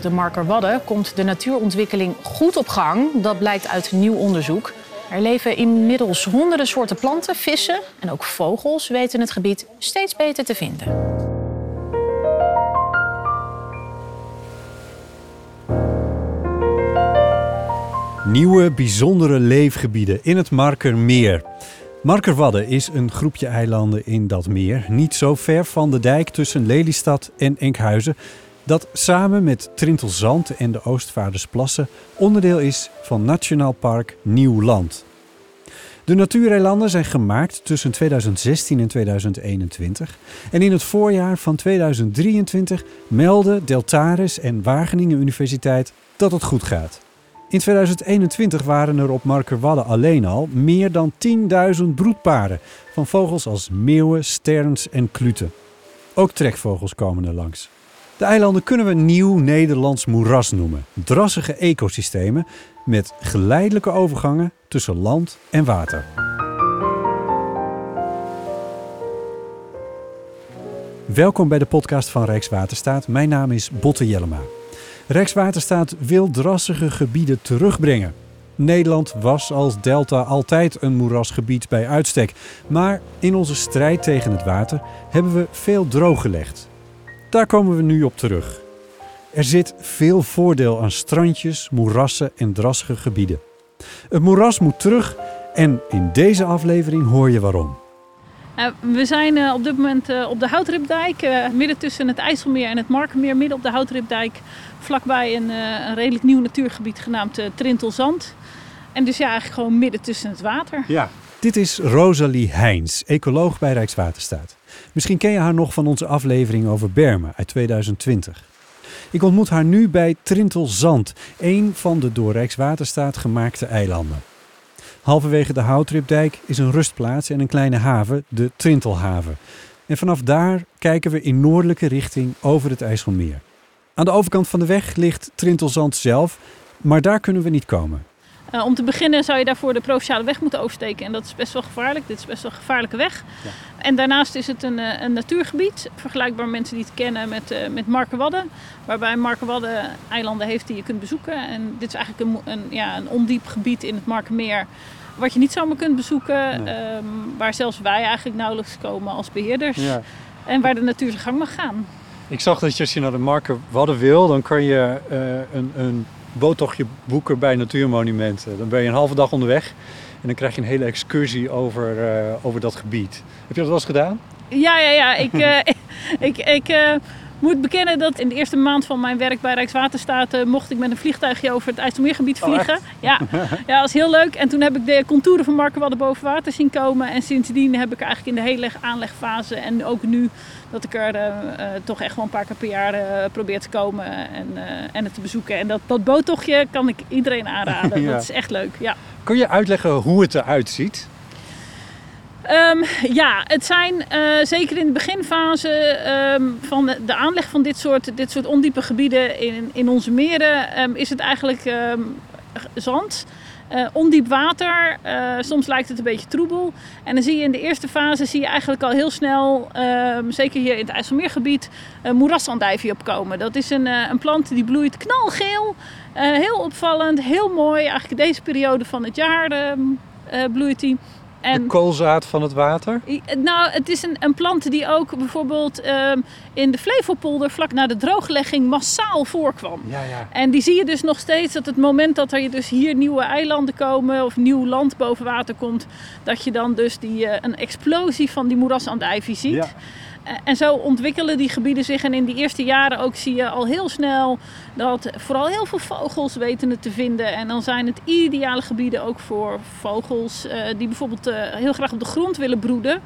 De Markerwadden komt de natuurontwikkeling goed op gang. Dat blijkt uit nieuw onderzoek. Er leven inmiddels honderden soorten planten, vissen en ook vogels weten het gebied steeds beter te vinden. Nieuwe bijzondere leefgebieden in het Markermeer. Markerwadden is een groepje eilanden in dat meer, niet zo ver van de dijk tussen Lelystad en Enkhuizen, dat samen met Trintelzand en de Oostvaardersplassen onderdeel is van Nationaal Park Nieuw Land. De natuureilanden zijn gemaakt tussen 2016 en 2021 en in het voorjaar van 2023 melden Deltares en Wageningen Universiteit dat het goed gaat. In 2021 waren er op Markerwadden alleen al meer dan 10.000 broedparen van vogels als meeuwen, sterns en kluten. Ook trekvogels komen er langs. De eilanden kunnen we nieuw Nederlands moeras noemen. Drassige ecosystemen met geleidelijke overgangen tussen land en water. Welkom bij de podcast van Rijkswaterstaat. Mijn naam is Botte Jellema. Rijkswaterstaat wil drassige gebieden terugbrengen. Nederland was als delta altijd een moerasgebied bij uitstek. Maar in onze strijd tegen het water hebben we veel drooggelegd. Daar komen we nu op terug. Er zit veel voordeel aan strandjes, moerassen en drassige gebieden. Het moeras moet terug en in deze aflevering hoor je waarom. we zijn uh, op dit moment uh, op de Houtripdijk, uh, midden tussen het IJsselmeer en het Markenmeer, midden op de Houtripdijk vlakbij een, een redelijk nieuw natuurgebied genaamd Trintelzand. En dus ja, eigenlijk gewoon midden tussen het water. Ja. Dit is Rosalie Heins, ecoloog bij Rijkswaterstaat. Misschien ken je haar nog van onze aflevering over Bermen uit 2020. Ik ontmoet haar nu bij Trintelzand, een van de door Rijkswaterstaat gemaakte eilanden. Halverwege de Houtripdijk is een rustplaats en een kleine haven, de Trintelhaven. En vanaf daar kijken we in noordelijke richting over het IJsselmeer. Aan de overkant van de weg ligt Trintelzand zelf, maar daar kunnen we niet komen. Uh, om te beginnen zou je daarvoor de provinciale weg moeten oversteken. En dat is best wel gevaarlijk. Dit is best wel een gevaarlijke weg. Ja. En daarnaast is het een, een natuurgebied. Vergelijkbaar mensen die het kennen met, uh, met Markerwadden. Waarbij Markerwadden eilanden heeft die je kunt bezoeken. En dit is eigenlijk een, een, ja, een ondiep gebied in het Markermeer. Wat je niet zomaar kunt bezoeken. Nee. Um, waar zelfs wij eigenlijk nauwelijks komen als beheerders. Ja. En waar de natuur zijn gang mag gaan. Ik zag dat je als je naar de Marker Wadden wil, dan kan je uh, een, een boottochtje boeken bij Natuurmonumenten. Dan ben je een halve dag onderweg en dan krijg je een hele excursie over, uh, over dat gebied. Heb je dat wel eens gedaan? Ja, ja, ja. Ik, uh, ik, ik uh, moet bekennen dat in de eerste maand van mijn werk bij Rijkswaterstaat mocht ik met een vliegtuigje over het IJsselmeergebied vliegen. Oh, ja. ja, dat was heel leuk. En toen heb ik de contouren van Markerwadden boven water zien komen. En sindsdien heb ik eigenlijk in de hele aanlegfase en ook nu dat ik er uh, toch echt wel een paar keer per jaar uh, probeer te komen en, en het te bezoeken. En dat, dat boottochtje kan ik iedereen aanraden. ja. Dat is echt leuk, ja. Kun je uitleggen hoe het eruit ziet? Um, ja, het zijn zeker in de beginfase um, van de, de, aanleg van dit soort, dit soort ondiepe gebieden in, in onze meren, um, is het eigenlijk zand. Uh, ondiep water, uh, soms lijkt het een beetje troebel. En dan zie je in de eerste fase zie je eigenlijk al heel snel, uh, zeker hier in het IJsselmeergebied, moerasandijvie opkomen. Dat is een, een plant die bloeit knalgeel, heel opvallend, heel mooi. Eigenlijk deze periode van het jaar ehm, bloeit die. En, de koolzaad van het water? Nou, het is een, een plant die ook bijvoorbeeld um, in de Flevopolder vlak na de drooglegging massaal voorkwam. Ja, ja. En die zie je dus nog steeds dat het moment dat er dus hier nieuwe eilanden komen of nieuw land boven water komt, dat je dan dus die, uh, een explosie van die moerasandijvie ziet. Ja. En zo ontwikkelen die gebieden zich. En in die eerste jaren ook zie je al heel snel dat vooral heel veel vogels weten het te vinden. En dan zijn het ideale gebieden ook voor vogels uh, die bijvoorbeeld uh, heel graag op de grond willen broeden.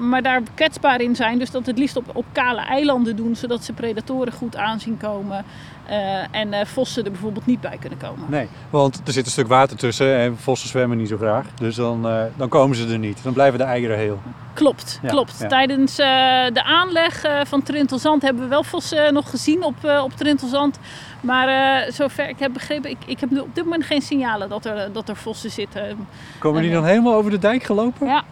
Maar daar kwetsbaar in zijn. Dus dat het liefst op, op kale eilanden doen, zodat ze predatoren goed aanzien komen. Uh, en uh, vossen er bijvoorbeeld niet bij kunnen komen. Nee, want er zit een stuk water tussen en vossen zwemmen niet zo graag. Dus dan, uh, dan komen ze er niet. Dan blijven de eieren heel. Klopt, ja, klopt. Ja. Tijdens de aanleg van Trintelzand hebben we wel vossen nog gezien op, op Trintelzand. Maar zover ik heb begrepen, ik, ik heb op dit moment geen signalen dat er, dat er vossen zitten. Komen die dan helemaal over de dijk gelopen? Ja,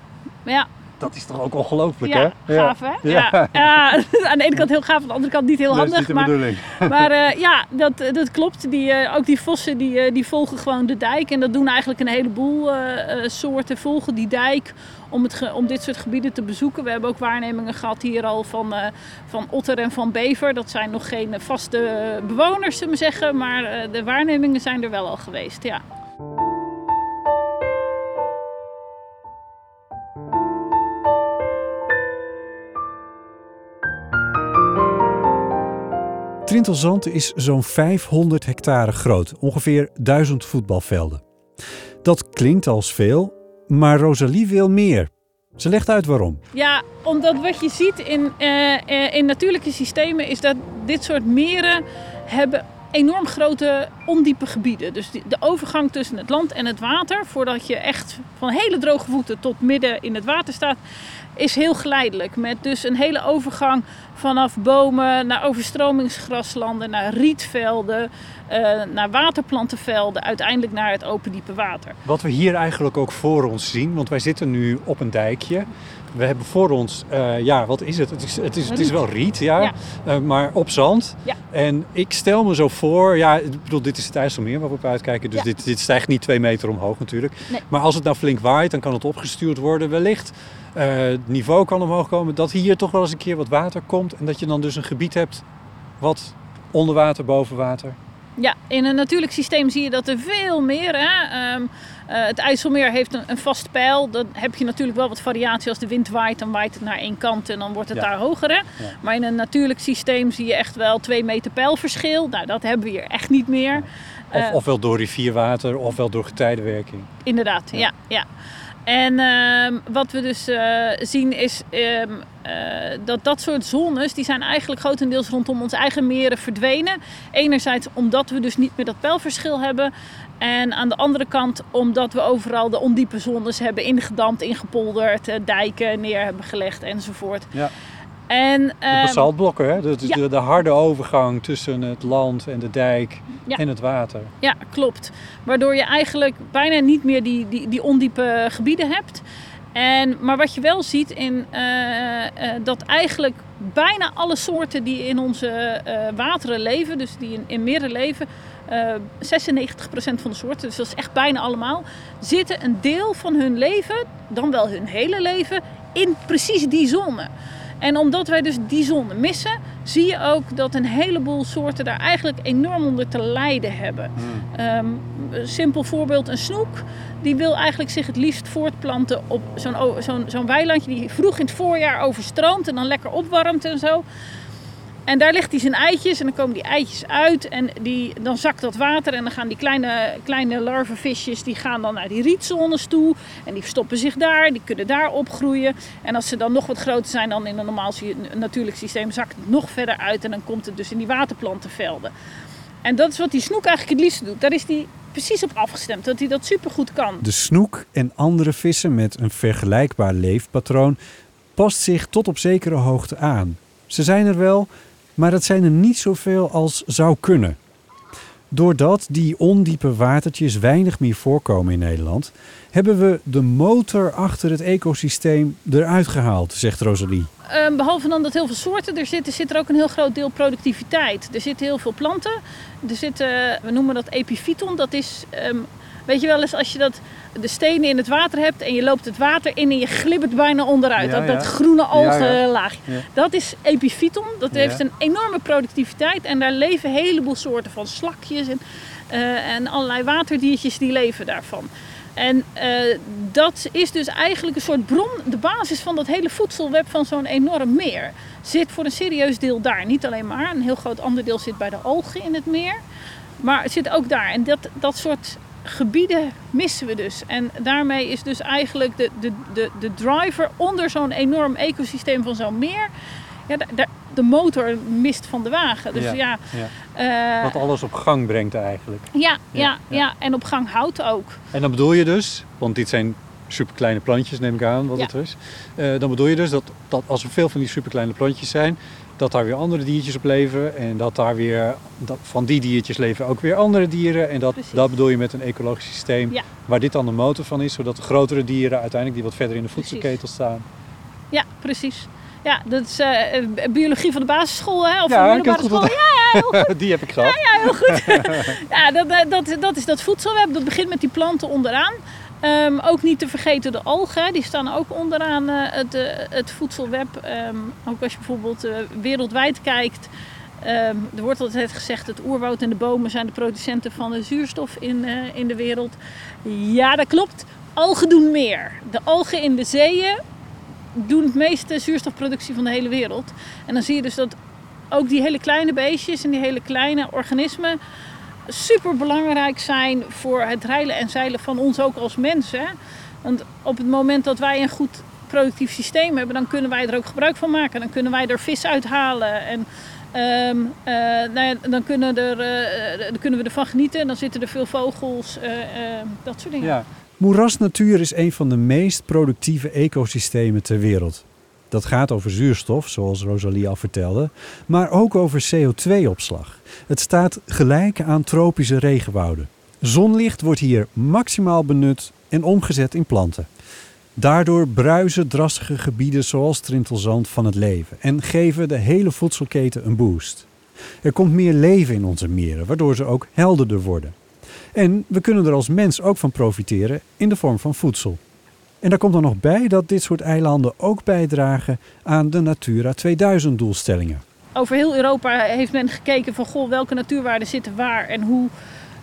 ja. Dat is toch ook ongelooflijk, Ja, hè? gaaf hè? Ja. Ja. Aan de ene kant heel gaaf, aan de andere kant niet heel Dat is handig. niet de maar bedoeling. maar eh, ja, dat, dat klopt. Die, eh, ook die vossen die, eh, die volgen gewoon de dijk. En dat doen eigenlijk een heleboel eh, eh, soorten. Volgen die dijk om, het om dit soort gebieden te bezoeken. We hebben ook waarnemingen gehad hier al van, eh, van otter en van bever. Dat zijn nog geen eh, vaste eh, bewoners, zullen we zeggen. Maar eh, de waarnemingen zijn er wel al geweest, ja. Trintelzand is zo'n 500 hectare groot, ongeveer 1000 voetbalvelden. Dat klinkt als veel, maar Rosalie wil meer. Ze legt uit waarom. Ja, omdat wat je ziet in, eh, eh, in natuurlijke systemen is dat dit soort meren hebben enorm grote ondiepe gebieden. Dus de overgang tussen het land en het water, voordat je echt van hele droge voeten tot midden in het water staat, is heel geleidelijk. Met dus een hele overgang vanaf bomen naar overstromingsgraslanden, naar rietvelden, eh, naar waterplantenvelden, uiteindelijk naar het open diepe water. Wat we hier eigenlijk ook voor ons zien, want wij zitten nu op een dijkje. We hebben voor ons, eh, ja, wat is het? Het is, het is, het is wel riet, ja, Ja. eh, maar op zand. Ja. En ik stel me zo voor, ja, ik bedoel, dit is het IJsselmeer waar we op uitkijken, dus Ja. dit, dit stijgt niet twee meter omhoog natuurlijk. Nee. Maar als het nou flink waait, dan kan het opgestuurd worden wellicht. Eh, het niveau kan omhoog komen, dat hier toch wel eens een keer wat water komt en dat je dan dus een gebied hebt wat onder water, boven water. Ja, in een natuurlijk systeem zie je dat er veel meer. Hè? Ehm, eh, het IJsselmeer heeft een, een vast pijl. Dan heb je natuurlijk wel wat variatie. Als de wind waait, dan waait het naar één kant en dan wordt het Ja. daar hoger. Hè? Maar in een natuurlijk systeem zie je echt wel twee meter pijlverschil. Nou, dat hebben we hier echt niet meer. Of, Eh, ofwel door rivierwater, ofwel door getijdenwerking. Inderdaad, ja. ja. En ehm, wat we dus eh, zien is ehm, eh, dat dat soort zones, die zijn eigenlijk grotendeels rondom onze eigen meren verdwenen. Enerzijds omdat we dus niet meer dat pijlverschil hebben. En aan de andere kant omdat we overal de ondiepe zones hebben ingedampt, ingepolderd, eh, dijken neer hebben gelegd enzovoort. Ja. En, De ehm, basaltblokken, hè? Dat is ja. de, de harde overgang tussen het land en de dijk Ja. en het water. Ja, klopt. Waardoor je eigenlijk bijna niet meer die, die, die ondiepe gebieden hebt. En, maar wat je wel ziet in eh, eh, dat eigenlijk bijna alle soorten die in onze wateren leven, dus die in, in meren leven, eh 96% van de soorten, dus dat is echt bijna allemaal, zitten een deel van hun leven, dan wel hun hele leven, in precies die zone. En omdat wij dus die zone missen, zie je ook dat een heleboel soorten daar eigenlijk enorm onder te lijden hebben. Ehm, een simpel voorbeeld, een snoek. Die wil eigenlijk zich het liefst voortplanten op zo'n zo'n weilandje die vroeg in het voorjaar overstroomt en dan lekker opwarmt en zo. En daar legt hij zijn eitjes en dan komen die eitjes uit en die, dan zakt dat water en dan gaan die kleine, kleine larvenvisjes die gaan dan naar die rietzones toe en die verstoppen zich daar, die kunnen daar opgroeien. En als ze dan nog wat groter zijn dan in een normaal natuurlijk systeem, zakt het nog verder uit en dan komt het dus in die waterplantenvelden. En dat is wat die snoek eigenlijk het liefste doet. Daar is hij precies op afgestemd, dat hij dat supergoed kan. De snoek en andere vissen met een vergelijkbaar leefpatroon past zich tot op zekere hoogte aan. Ze zijn er wel, maar dat zijn er niet zoveel als zou kunnen. Doordat die ondiepe watertjes weinig meer voorkomen in Nederland, hebben we de motor achter het ecosysteem eruit gehaald, zegt Rosalie. Ehm, behalve dan dat heel veel soorten er zitten, zit er ook een heel groot deel productiviteit. Er zitten heel veel planten. Er zitten, we noemen dat epifyton. Dat is, ehm, weet je wel eens als je dat, de stenen in het water hebt en je loopt het water in en je glibbert bijna onderuit. Ja, dat, ja. dat groene algenlaagje. Ja. Dat is epifyton. Dat heeft een enorme productiviteit en daar leven een heleboel soorten van slakjes en, eh, en allerlei waterdiertjes die leven daarvan. En eh, dat is dus eigenlijk een soort bron, de basis van dat hele voedselweb van zo'n enorm meer. Zit voor een serieus deel daar. Niet alleen maar, een heel groot ander deel zit bij de algen in het meer. Maar het zit ook daar. En dat, dat soort gebieden missen we dus. En daarmee is dus eigenlijk de, de, de, de driver onder zo'n enorm ecosysteem van zo'n meer. Ja, daar- de motor mist van de wagen. Dus Ja, ja, ja. eh, Wat alles op gang brengt eigenlijk. ja, ja, ja. en op gang houdt ook. En dan bedoel je dus, want dit zijn superkleine plantjes neem ik aan wat het is. Eh, dan bedoel je dus dat, dat als er veel van die superkleine plantjes zijn, dat daar weer andere diertjes op leven. En dat daar weer, dat van die diertjes leven ook weer andere dieren. En dat, Precies. dat bedoel je met een ecologisch systeem Ja. waar dit dan de motor van is. Zodat de grotere dieren uiteindelijk die wat verder in de Precies. voedselketel staan, Ja, precies. Ja, dat is eh, eh, biologie van de basisschool, hè? Of Ja, van de middelbare school. Ja, ja, heel goed. Die heb ik gehad. Ja, heel goed. ja, dat, dat, dat, dat is dat voedselweb. Dat begint met die planten onderaan. Ehm, ook niet te vergeten de algen, die staan ook onderaan eh, het, eh, het voedselweb. Ehm, ook als je bijvoorbeeld eh, wereldwijd kijkt. ehm, er wordt altijd gezegd dat oerwoud en de bomen zijn de producenten van de zuurstof in, in de wereld. Ja, dat klopt. Algen doen meer. De algen in de zeeën doen het meeste zuurstofproductie van de hele wereld. En dan zie je dus dat ook die hele kleine beestjes en die hele kleine organismen super belangrijk zijn voor het reilen en zeilen van ons ook als mensen. Want op het moment dat wij een goed productief systeem hebben, dan kunnen wij er ook gebruik van maken. Dan kunnen wij er vis uithalen en ehm, eh, nou dan, kunnen er, eh, dan kunnen we ervan genieten. Dan zitten er veel vogels, eh, eh, dat soort dingen. Ja. Moerasnatuur is een van de meest productieve ecosystemen ter wereld. Dat gaat over zuurstof, zoals Rosalie al vertelde, maar ook over CO2-opslag. Het staat gelijk aan tropische regenwouden. Zonlicht wordt hier maximaal benut en omgezet in planten. Daardoor bruisen drassige gebieden zoals Trintelzand van het leven en geven de hele voedselketen een boost. Er komt meer leven in onze meren, waardoor ze ook helderder worden. En we kunnen er als mens ook van profiteren in de vorm van voedsel. En daar komt dan nog bij dat dit soort eilanden ook bijdragen aan de Natura 2000 doelstellingen. Over heel Europa heeft men gekeken van goh, welke natuurwaarden zitten waar en hoe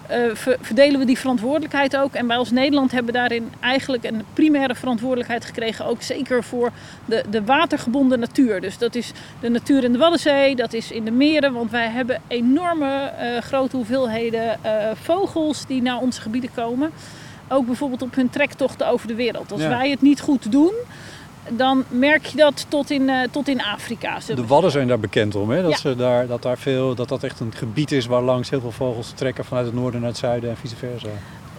eh, ver- verdelen we die verantwoordelijkheid ook. En wij als Nederland hebben daarin eigenlijk een primaire verantwoordelijkheid gekregen, ook zeker voor de, de watergebonden natuur. Dus dat is de natuur in de Waddenzee, dat is in de meren, want wij hebben enorme eh, grote hoeveelheden eh, vogels die naar onze gebieden komen. Ook bijvoorbeeld op hun trektochten over de wereld. Als Ja. wij het niet goed doen, dan merk je dat tot in, eh, tot in Afrika. De Wadden zijn daar bekend om, hè? Dat, Ja. ze daar, dat, daar veel, dat dat echt een gebied is waar langs heel veel vogels trekken vanuit het noorden naar het zuiden en vice versa.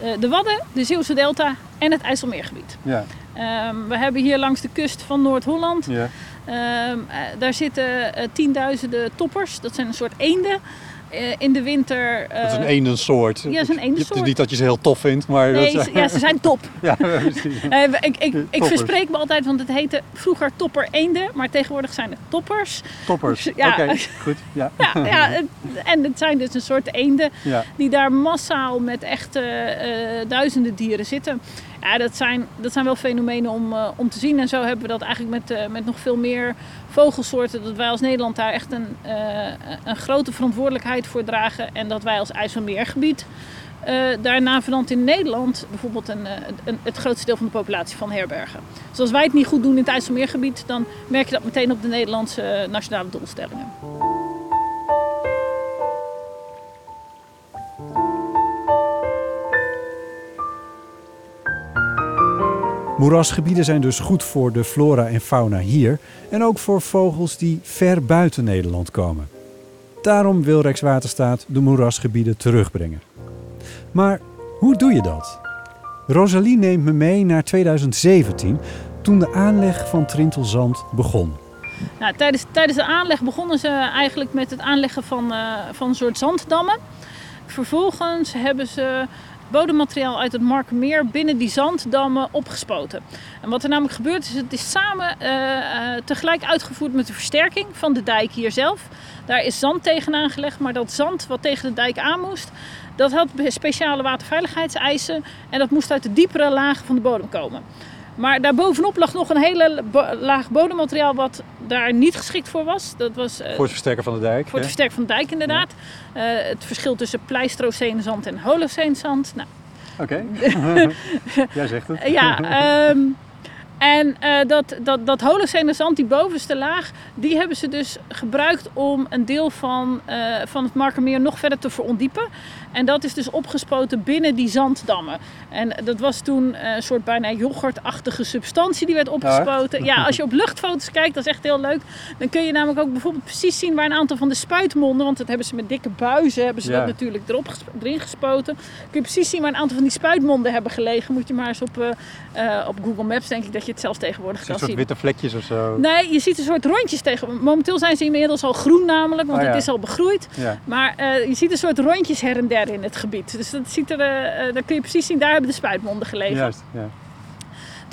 Eh, de Wadden, de Zeeuwse Delta en het IJsselmeergebied. Ja, Ehm, we hebben hier langs de kust van Noord-Holland, ja. ehm, eh, daar zitten tienduizenden toppers. Dat zijn een soort eenden. Eh, in de winter... eh, Dat is een eendensoort. ja, dat is een Het eendensoort. is niet dat je ze heel tof vindt, maar... Nee, dat, ze- ja, ze zijn top. ja, precies. Eh, ik, ik, ik verspreek me altijd, want het heette vroeger topper eenden, maar tegenwoordig zijn het toppers. Toppers. Ja. Oké, goed. Ja. Ja, ja, het- en het zijn dus een soort eenden Ja. die daar massaal met echt eh, eh, duizenden dieren zitten. Ja, dat zijn, dat zijn wel fenomenen om, eh, om te zien. En zo hebben we dat eigenlijk met, eh, met nog veel meer vogelsoorten. Dat wij als Nederland daar echt een, eh, een grote verantwoordelijkheid voor dragen. En dat wij als IJsselmeergebied daarna verant in Nederland bijvoorbeeld een, een, het grootste deel van de populatie van herbergen. Dus als wij het niet goed doen in het IJsselmeergebied, dan merk je dat meteen op de Nederlandse nationale doelstellingen. Moerasgebieden zijn dus goed voor de flora en fauna hier en ook voor vogels die ver buiten Nederland komen. Daarom wil Rijkswaterstaat de moerasgebieden terugbrengen. Maar hoe doe je dat? Rosalie neemt me mee naar 2017, toen de aanleg van Trintelzand begon. Nou, tijdens, tijdens de aanleg begonnen ze eigenlijk met het aanleggen van, eh, van een soort zanddammen. Vervolgens hebben ze bodemmateriaal uit het Markermeer binnen die zanddammen opgespoten. En wat er namelijk gebeurt is, het is samen eh, eh, tegelijk uitgevoerd met de versterking van de dijk hier zelf. Daar is zand tegen aangelegd, maar dat zand wat tegen de dijk aan moest, dat had speciale waterveiligheidseisen en dat moest uit de diepere lagen van de bodem komen. Maar daarbovenop lag nog een hele laag bodemmateriaal wat daar niet geschikt voor was. Dat was eh, Voor het versterken van de dijk. voor het versterken van de dijk inderdaad. Eh, het verschil tussen pleistroceenezand en holoceenzand. Nou, Oké, jij zegt het. ja, ehm, en eh, dat, dat, dat holocenezand, die bovenste laag, die hebben ze dus gebruikt om een deel van, eh, van het Markermeer nog verder te verondiepen. En dat is dus opgespoten binnen die zanddammen. En dat was toen eh, een soort bijna yoghurtachtige substantie die werd opgespoten. Ja, als je op luchtfoto's kijkt, dat is echt heel leuk. Dan kun je namelijk ook bijvoorbeeld precies zien waar een aantal van de spuitmonden, want dat hebben ze met dikke buizen, hebben ze Ja. dat natuurlijk erop erin gespoten. Kun je precies zien waar een aantal van die spuitmonden hebben gelegen. Moet je maar eens op, op Google Maps, denk ik dat je het zelfs tegenwoordig Een kan soort zien. witte vlekjes of zo. Nee, je ziet een soort rondjes tegen. Momenteel zijn ze inmiddels al groen namelijk, want Oh ja. het is al begroeid. Ja. Maar eh, je ziet een soort rondjes her en der in het gebied. Dus dat ziet er, eh, eh, dan kun je precies zien, daar hebben de spuitmonden gelegen. Juist, ja.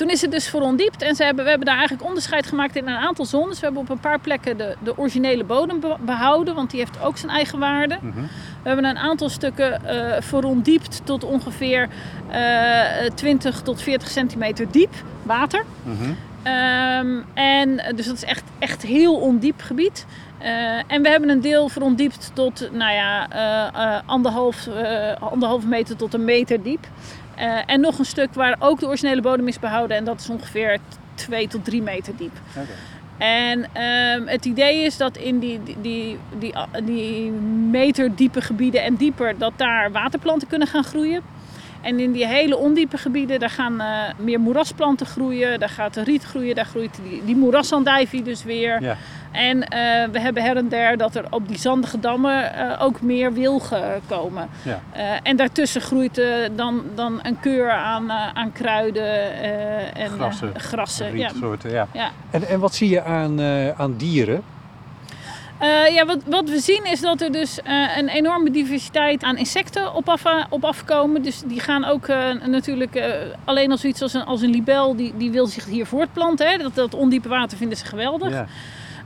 Toen is het dus verondiept en ze hebben, we hebben daar eigenlijk onderscheid gemaakt in een aantal zones. We hebben op een paar plekken de, de originele bodem be- behouden, want die heeft ook zijn eigen waarde. Mhm. We hebben een aantal stukken eh verondiept tot ongeveer eh 20 tot 40 centimeter diep water. Mhm. Ehm, en eh, dus dat is echt, echt heel ondiep gebied. Eh, en we hebben een deel verondiept tot nou ja, eh, eh, anderhalf, eh, anderhalf meter tot een meter diep. Eh, en nog een stuk waar ook de originele bodem is behouden. En dat is ongeveer 2 tot 3 meter diep. En ehm, het idee is dat in die, die, die, die, die meter diepe gebieden en dieper, dat daar waterplanten kunnen gaan groeien. En in die hele ondiepe gebieden, daar gaan eh, meer moerasplanten groeien, daar gaat de riet groeien, daar groeit die, die moerasandijvie dus weer. Ja. En eh, we hebben her en der dat er op die zandige dammen eh, ook meer wilgen komen. Ja. Eh, en daartussen groeit eh, dan, dan een keur aan, eh, aan kruiden eh, en Grassen. grassen. Ja. Ja. Ja. En, en wat zie je aan, eh, aan dieren? Eh, ja, wat, wat we zien is dat er dus eh, een enorme diversiteit aan insecten op, af, op afkomen. Dus die gaan ook eh, natuurlijk eh, alleen als zoiets als een, als een libel, die, die wil zich hier voortplanten. Hè. Dat, dat ondiepe water vinden ze geweldig. Ja.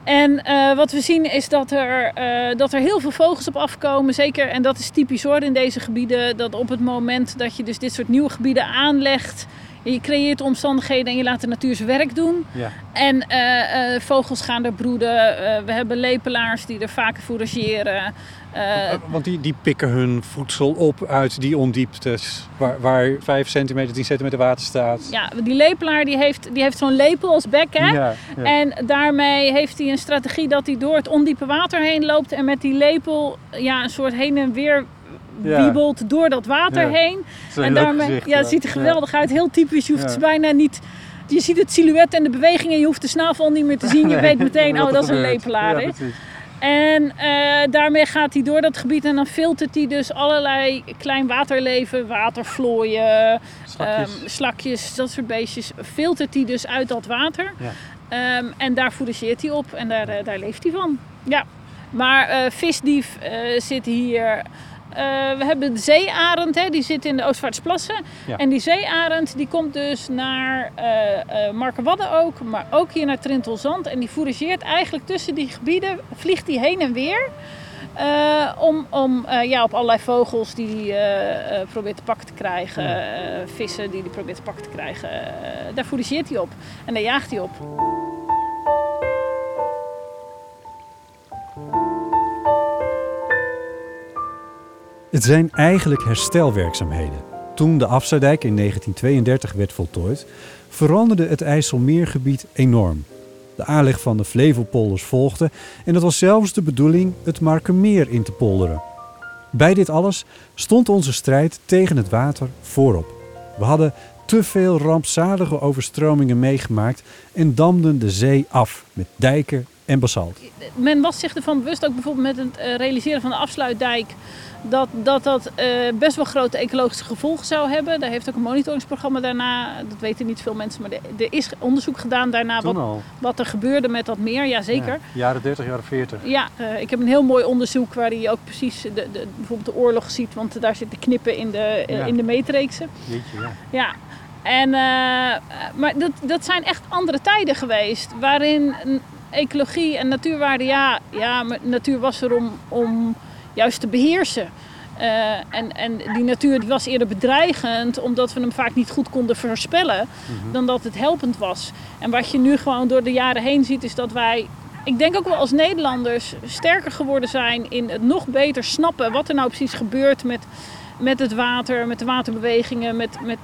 En eh, wat we zien is dat er, eh, dat er heel veel vogels op afkomen. Zeker, en dat is typisch hoor in deze gebieden. Dat op het moment dat je dus dit soort nieuwe gebieden aanlegt. Je creëert omstandigheden en je laat de natuur zijn werk doen. Ja. En eh, vogels gaan er broeden. We hebben lepelaars die er vaak fourageren. Eh, Want die, die pikken hun voedsel op uit die ondieptes. Waar, waar 5 centimeter, 10 centimeter water staat. ja, die lepelaar die heeft, die heeft zo'n lepel als bek. Hè? Ja, ja. En daarmee heeft hij een strategie dat hij door het ondiepe water heen loopt. En met die lepel ja, een soort heen en weer Ja. wiebelt door dat water heen. En daarmee, gezicht, ja, ziet er geweldig uit. Heel typisch. Je hoeft bijna niet... Je ziet het silhouet en de beweging en je hoeft de snavel niet meer te zien. Je Nee, weet meteen, oh, dat is een lepelaar. Ja. En eh, daarmee gaat hij door dat gebied en dan filtert hij dus allerlei klein waterleven, watervlooien, Slakjes. ehm, slakjes, dat soort beestjes. Filtert hij dus uit dat water. Ja. Ehm, en daar fourageert hij op en daar, eh, daar leeft hij van. Ja. Maar eh, visdief zit hier. Eh, we hebben de zeearend, hè, die zit in de Oostvaardersplassen. Ja. En die zeearend die komt dus naar uh, Markerwadden ook, maar ook hier naar Trintelzand. En die fourageert eigenlijk tussen die gebieden, vliegt die heen en weer. Uh, om om uh, ja, op allerlei vogels die hij uh, probeert te pakken te krijgen, vissen die hij probeert te pakken te krijgen. daar fourageert hij op en daar jaagt hij op. Het zijn eigenlijk herstelwerkzaamheden. Toen de afsluitdijk in 1932 werd voltooid, veranderde het IJsselmeergebied enorm. De aanleg van de Flevopolders volgde en het was zelfs de bedoeling het Markermeer in te polderen. Bij dit alles stond onze strijd tegen het water voorop. We hadden te veel rampzalige overstromingen meegemaakt en damden de zee af met dijken en basalt. Men was zich ervan bewust, ook bijvoorbeeld met het realiseren van de afsluitdijk, dat dat, dat uh, best wel grote ecologische gevolgen zou hebben. Daar heeft ook een monitoringsprogramma daarna, dat weten niet veel mensen, maar er is onderzoek gedaan daarna wat, wat, er gebeurde met dat meer. Jazeker. Ja, jaren 30, jaren 40. Ja, uh, ik heb een heel mooi onderzoek waar je ook precies de, de, bijvoorbeeld de oorlog ziet, want daar zitten knippen in de, uh, ja. in de meetreeksen. Jeetje, ja. ja. En, uh, maar dat, dat zijn echt andere tijden geweest, waarin ecologie en natuurwaarde, ja, ja maar natuur was er om, om juist te beheersen. Uh, en, en die natuur die was eerder bedreigend, omdat we hem vaak niet goed konden voorspellen, mm -hmm. dan dat het helpend was. En wat je nu gewoon door de jaren heen ziet, is dat wij, ik denk ook wel als Nederlanders, sterker geworden zijn in het nog beter snappen wat er nou precies gebeurt met, met het water, met de waterbewegingen. Met, met,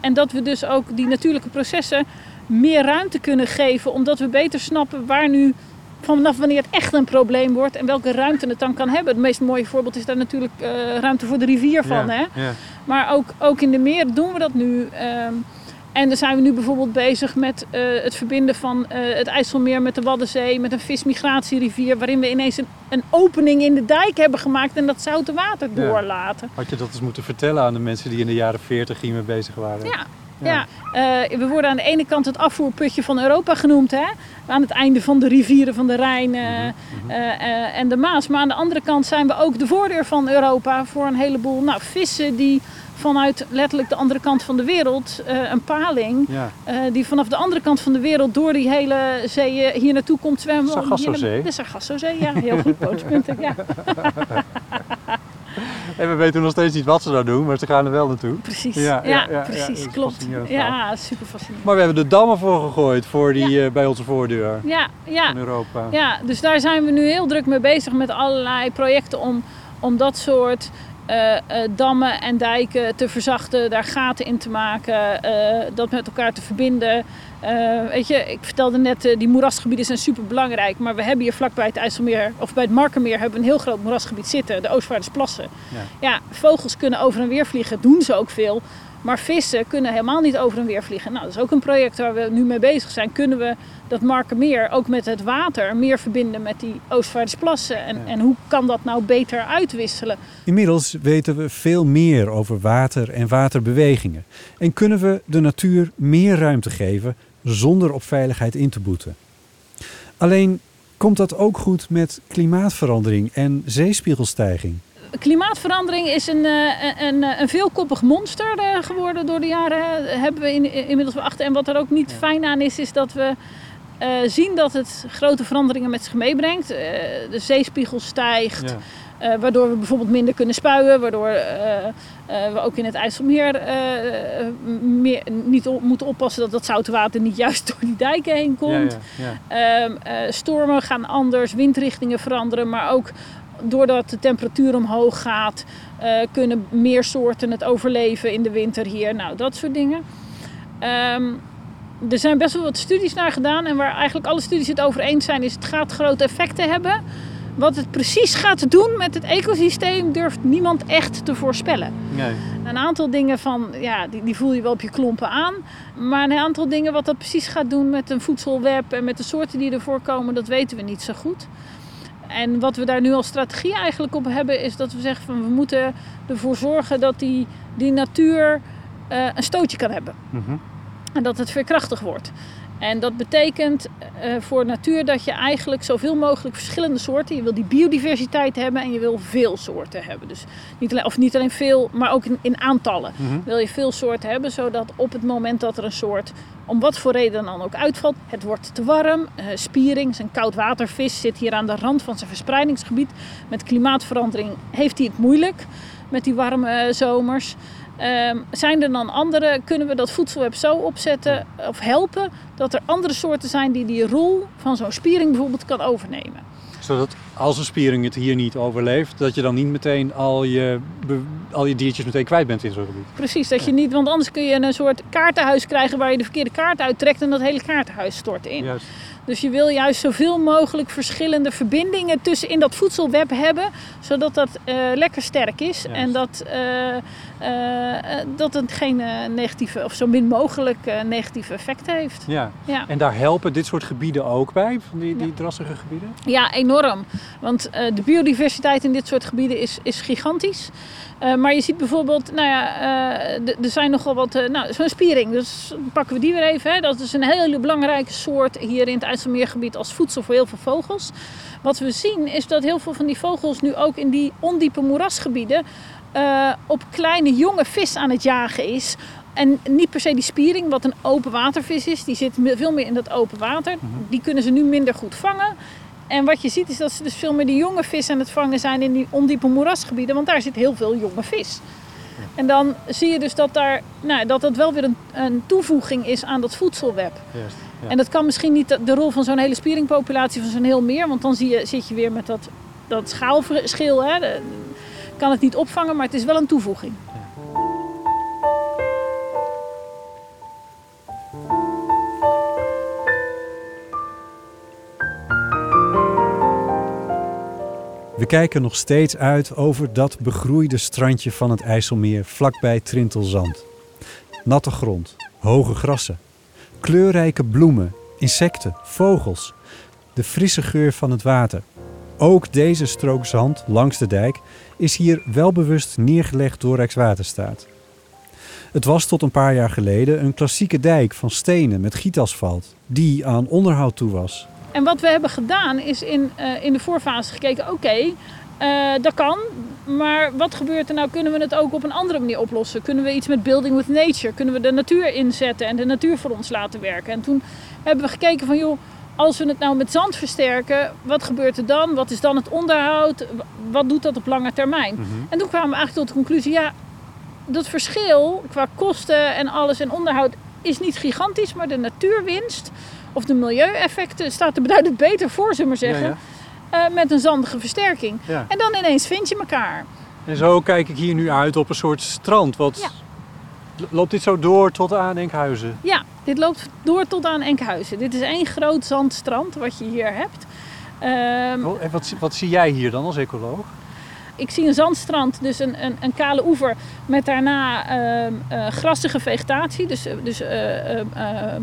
en dat we dus ook die natuurlijke processen meer ruimte kunnen geven, omdat we beter snappen waar nu vanaf wanneer het echt een probleem wordt en welke ruimte het dan kan hebben. Het meest mooie voorbeeld is daar natuurlijk uh, ruimte voor de rivier van. Ja, hè? Ja. Maar ook, ook in de meer doen we dat nu. Um, en dan zijn we nu bijvoorbeeld bezig met uh, het verbinden van uh, het IJsselmeer met de Waddenzee, met een vismigratierivier, waarin we ineens een, een, opening in de dijk hebben gemaakt en dat zoute water doorlaten. Had je dat eens moeten vertellen aan de mensen die in de jaren 40 hiermee bezig waren? Ja, ja. Eh, we worden aan de ene kant het afvoerputje van Europa genoemd. Hè? Aan het einde van de rivieren van de Rijn eh, Mhm, eh, en de Maas. Maar aan de andere kant zijn we ook de voordeur van Europa voor een heleboel nou, vissen die vanuit letterlijk de andere kant van de wereld, een paling, Ja. die vanaf de andere kant van de wereld door die hele zee hier naartoe komt zwemmen. Sargassozee. De Sargassozee, ja. Heel goed, bootspunten. Ja, En we weten nog steeds niet wat ze daar doen, maar ze gaan er wel naartoe. precies. Ja, Ja, ja, precies. klopt. Ja, super fascinerend. Maar we hebben de dammen voor gegooid voor die, eh, bij onze voordeur Ja, ja. in Europa. Ja, dus daar zijn we nu heel druk mee bezig met allerlei projecten om, om dat soort eh, eh, dammen en dijken te verzachten, daar gaten in te maken, eh, dat met elkaar te verbinden. Weet je, ik vertelde net, die moerasgebieden zijn super belangrijk, maar we hebben hier vlakbij het IJsselmeer, of bij het Markermeer, hebben we een heel groot moerasgebied zitten, de Oostvaardersplassen. Ja. Ja, vogels kunnen over en weer vliegen, doen ze ook veel. Maar vissen kunnen helemaal niet over en weer vliegen. Nou, dat is ook een project waar we nu mee bezig zijn. Kunnen we dat Markermeer ook met het water meer verbinden met die Oostvaardersplassen? En, en hoe kan dat nou beter uitwisselen? Inmiddels weten we veel meer over water en waterbewegingen. En kunnen we de natuur meer ruimte geven zonder op veiligheid in te boeten. Alleen komt dat ook goed met klimaatverandering en zeespiegelstijging. Klimaatverandering is een, eh, een, een veelkoppig monster eh, geworden door de jaren. Hebben we in, inmiddels wel achter. En wat er ook niet fijn aan is, is dat we eh, zien dat het grote veranderingen met zich meebrengt. De zeespiegel stijgt. Waardoor we bijvoorbeeld minder kunnen spuien, waardoor we ook in het IJsselmeer meer, niet op- moeten oppassen dat dat zoute water niet juist door die dijken heen komt. Ehm, eh, stormen gaan anders, windrichtingen veranderen, maar ook doordat de temperatuur omhoog gaat, eh, kunnen meer soorten het overleven in de winter hier. Nou, dat soort dingen. Ehm, er zijn best wel wat studies naar gedaan en waar eigenlijk alle studies het over eens zijn, is het gaat grote effecten hebben. Wat het precies gaat doen met het ecosysteem durft niemand echt te voorspellen. Nee. Een aantal dingen van, ja, die, die voel je wel op je klompen aan. Maar een aantal dingen wat dat precies gaat doen met een voedselweb en met de soorten die er voorkomen, dat weten we niet zo goed. En wat we daar nu als strategie eigenlijk op hebben, is dat we zeggen van we moeten ervoor zorgen dat die, die natuur eh, een stootje kan hebben. Mhm. En dat het veerkrachtig wordt. En dat betekent eh, voor natuur dat je eigenlijk zoveel mogelijk verschillende soorten. Je wil die biodiversiteit hebben en je wil veel soorten hebben. Dus niet alleen, of niet alleen veel, maar ook in, in aantallen. Mhm. Wil je veel soorten hebben, zodat op het moment dat er een soort, om wat voor reden dan ook uitvalt, het wordt te warm. eh spiering, een koudwatervis, zit hier aan de rand van zijn verspreidingsgebied. Met klimaatverandering heeft hij het moeilijk met die warme eh, zomers. Ehm, zijn er dan andere, kunnen we dat voedselweb zo opzetten of helpen dat er andere soorten zijn die die rol van zo'n spiering bijvoorbeeld kan overnemen? Zodat als een spiering het hier niet overleeft, dat je dan niet meteen al je, al je diertjes meteen kwijt bent in zo'n gebied. Precies, dat je niet, want anders kun je een soort kaartenhuis krijgen waar je de verkeerde kaart uittrekt en dat hele kaartenhuis stort in. Juist. Dus je wil juist zoveel mogelijk verschillende verbindingen tussen in dat voedselweb hebben, zodat dat eh, lekker sterk is en dat, eh, eh, dat het geen negatieve of zo min mogelijk negatieve effecten heeft. Ja. Ja. En daar helpen dit soort gebieden ook bij, van die, die Ja. drassige gebieden? Ja, enorm. Want eh, de biodiversiteit in dit soort gebieden is, is gigantisch. Eh, maar je ziet bijvoorbeeld, nou ja, eh, er zijn nogal wat, nou, zo'n spiering. Dus pakken we die weer even. Hè. Dat is een hele belangrijke soort hier in het IJsselmeergebied als voedsel voor heel veel vogels. Wat we zien is dat heel veel van die vogels nu ook in die ondiepe moerasgebieden op kleine jonge vis aan het jagen is. En niet per se die spiering, wat een open watervis is. Die zit veel meer in dat open water. Die kunnen ze nu minder goed vangen. En wat je ziet is dat ze dus veel meer die jonge vis aan het vangen zijn in die ondiepe moerasgebieden. Want daar zit heel veel jonge vis. En dan zie je dus dat daar, nou, dat, dat wel weer een, een toevoeging is aan dat voedselweb. Ja. En dat kan misschien niet de, de rol van zo'n hele spieringpopulatie van zo'n heel meer. Want dan zie je, zit je weer met dat, dat schaalverschil. Hè. De- kan het niet opvangen, maar het is wel een toevoeging. Kijken nog steeds uit over dat begroeide strandje van het IJsselmeer vlakbij Trintelzand. Natte grond, hoge grassen, kleurrijke bloemen, insecten, vogels. De frisse geur van het water. Ook deze strook zand langs de dijk is hier welbewust neergelegd door Rijkswaterstaat. Het was tot een paar jaar geleden een klassieke dijk van stenen met gietasfalt, die aan onderhoud toe was. En wat we hebben gedaan is in, eh, in de voorfase gekeken, oké, eh, dat kan, maar wat gebeurt er nou? Kunnen we het ook op een andere manier oplossen? Kunnen we iets met building with nature? Kunnen we de natuur inzetten en de natuur voor ons laten werken? En toen hebben we gekeken van, joh, als we het nou met zand versterken, wat gebeurt er dan? Wat is dan het onderhoud? Wat doet dat op lange termijn? Mhm. En toen kwamen we eigenlijk tot de conclusie, ja, dat verschil qua kosten en alles en onderhoud is niet gigantisch, maar de natuurwinst of de milieueffecten staat er beduidend beter voor, zullen we maar zeggen, Ja, eh, met een zandige versterking. En dan ineens vind je elkaar. En zo kijk ik hier nu uit op een soort strand. Wat Ja. loopt dit zo door tot aan Enkhuizen? Ja, dit loopt door tot aan Enkhuizen. Dit is één groot zandstrand wat je hier hebt. Ehm, Oh, En wat, zie- wat zie jij hier dan als ecoloog? ik zie een zandstrand, dus een, een, een kale oever met daarna ehm, eh, grassige vegetatie, dus, dus eh,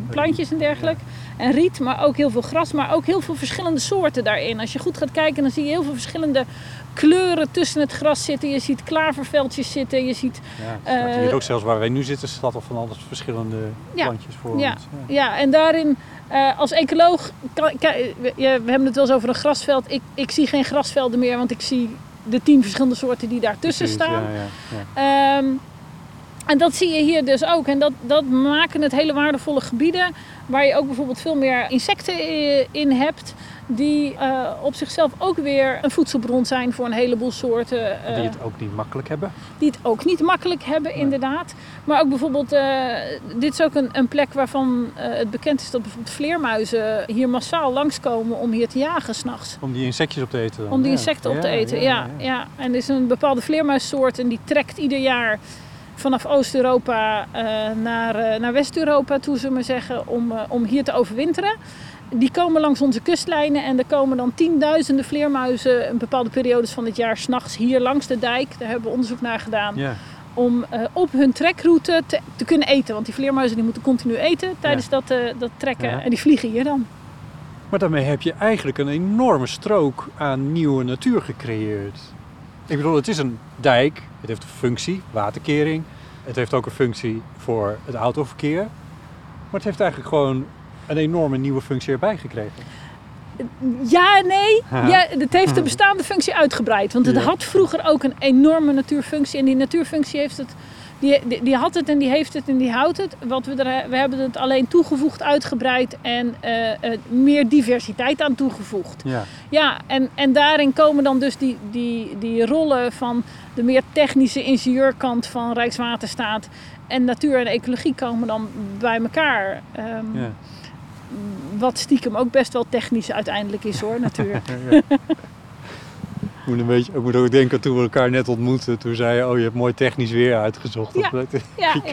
plantjes en dergelijke. En riet, maar ook heel veel gras, maar ook heel veel verschillende soorten daarin. Als je goed gaat kijken, dan zie je heel veel verschillende kleuren tussen het gras zitten. Je ziet klaverveldjes zitten, je ziet Ja, Eh, hier ook zelfs waar wij nu zitten, staat al van alles verschillende Ja, plantjes voor ja. ons. Ja, en daarin eh, als ecoloog, kan, kan- we, ja, we hebben het wel eens over een grasveld. Ik, ik zie geen grasvelden meer, want ik zie de tien verschillende soorten die daartussen Precies, staan. Ja, ja, ja. Ehm, en dat zie je hier dus ook. En dat, dat maken het hele waardevolle gebieden waar je ook bijvoorbeeld veel meer insecten in hebt. Die eh, op zichzelf ook weer een voedselbron zijn voor een heleboel soorten. eh, Die het ook niet makkelijk hebben. die het ook niet makkelijk hebben, inderdaad. Maar ook bijvoorbeeld, eh, dit is ook een, een plek waarvan het bekend is dat bijvoorbeeld vleermuizen hier massaal langskomen om hier te jagen s'nachts. Om die insectjes op te eten. dan. Om die Ja. insecten op Ja, te eten, ja. ja, En er is een bepaalde vleermuissoort en die trekt ieder jaar vanaf Oost-Europa eh, naar, eh, naar West-Europa toe, zullen we zeggen, om, eh, om hier te overwinteren. Die komen langs onze kustlijnen en er komen dan tienduizenden vleermuizen in bepaalde periodes van het jaar s'nachts hier langs de dijk. Daar hebben we onderzoek naar gedaan om op hun trekroute te, te kunnen eten. Want die vleermuizen die moeten continu eten tijdens dat, dat trekken. Ja. En die vliegen hier dan. Maar daarmee heb je eigenlijk een enorme strook aan nieuwe natuur gecreëerd. Ik bedoel, het is een dijk, het heeft een functie, waterkering. Het heeft ook een functie voor het autoverkeer. Maar het heeft eigenlijk gewoon een enorme nieuwe functie erbij gekregen. Ja nee. Ja. Ja, het heeft de bestaande functie uitgebreid. Want het Ja. had vroeger ook een enorme natuurfunctie. En die natuurfunctie heeft het... Die, die, die had het en die heeft het en die houdt het. Wat we, er, we hebben het alleen toegevoegd, uitgebreid en eh, eh, meer diversiteit aan toegevoegd. Ja. Ja, en, en daarin komen dan dus die, die, die rollen van de meer technische ingenieurkant van Rijkswaterstaat en natuur en ecologie komen dan bij elkaar. Ehm, ja. Wat stiekem ook best wel technisch uiteindelijk is hoor, natuur. Ik moet, een beetje, ik moet ook denken toen we elkaar net ontmoetten. Toen zei je, oh je hebt mooi technisch weer uitgezocht. Ja.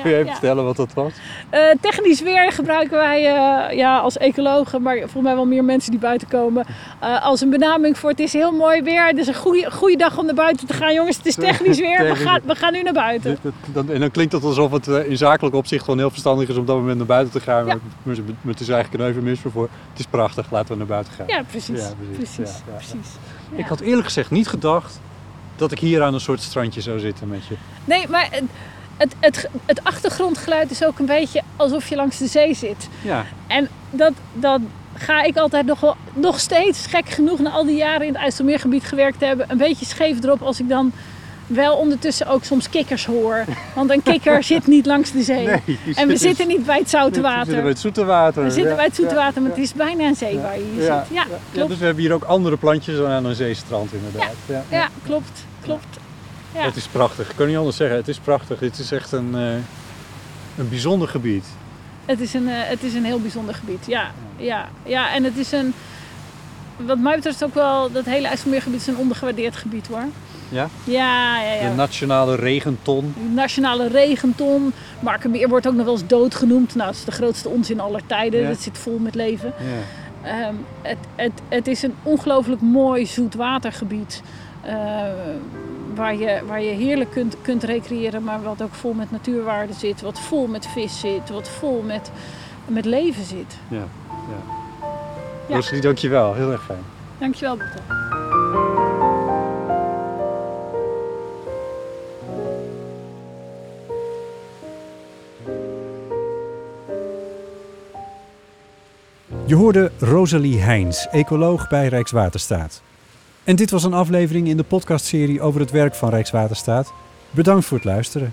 Kun je even vertellen wat dat was? Eh, technisch weer gebruiken wij eh, ja, als ecologen, maar volgens mij wel meer mensen die buiten komen, eh, als een benaming voor het is heel mooi weer. Het is een goede, goede dag om naar buiten te gaan. Jongens, het is technisch weer. We gaan, we gaan nu naar buiten. Dat- dat- dan- en dan klinkt het alsof het in zakelijk opzicht gewoon heel verstandig is om op dat moment naar buiten te gaan. Ja. Maar, het- is eigenlijk een eufemisme voor het is prachtig, laten we naar buiten gaan. Ja, precies. Ja, precies. ja. precies. Ja. Ik had eerlijk gezegd niet gedacht dat ik hier aan een soort strandje zou zitten met je. Nee, maar het, het, het, het achtergrondgeluid is ook een beetje alsof je langs de zee zit. Ja, En dat, dat ga ik altijd nog, wel, nog steeds, gek genoeg, na al die jaren in het IJsselmeergebied gewerkt te hebben, een beetje scheef erop als ik dan wel ondertussen ook soms kikkers hoor. Want een kikker zit niet langs de zee. nee. En we zit- zitten niet bij het zoute We zitten bij water. het zoete water. We zitten ja. bij het zoete water, maar het is bijna een zee waar je hier zit. Ja, Ja, klopt. dus we hebben hier ook andere plantjes dan aan een zeestrand inderdaad. Ja. Klopt. klopt. Ja. Het is prachtig, ik kan niet anders zeggen. Het is prachtig. Het is echt een, eh, een bijzonder gebied. Het is een, eh, het is een heel bijzonder gebied. Ja, ja, ja. En het is een, wat mij betreft ook wel, dat hele IJsselmeergebied is een ondergewaardeerd gebied hoor. Ja? Ja, ja, ja. De nationale regenton. De nationale regenton. Markenmeer wordt ook nog wel eens dood genoemd. Nou, dat is de grootste onzin aller tijden. Ja. Het zit vol met leven. Ja. Ehm, het, het, het is een ongelooflijk mooi zoetwatergebied. eh, waar, je, waar je heerlijk kunt, kunt recreëren, maar wat ook vol met natuurwaarden zit. Wat vol met vis zit. Wat vol met, met leven zit. Ja. ja. Ja. Rosalie, dankjewel. Heel erg fijn. Dankjewel, Botte. Je hoorde Rosalie Heijns, ecoloog bij Rijkswaterstaat. En dit was een aflevering in de podcastserie over het werk van Rijkswaterstaat. Bedankt voor het luisteren.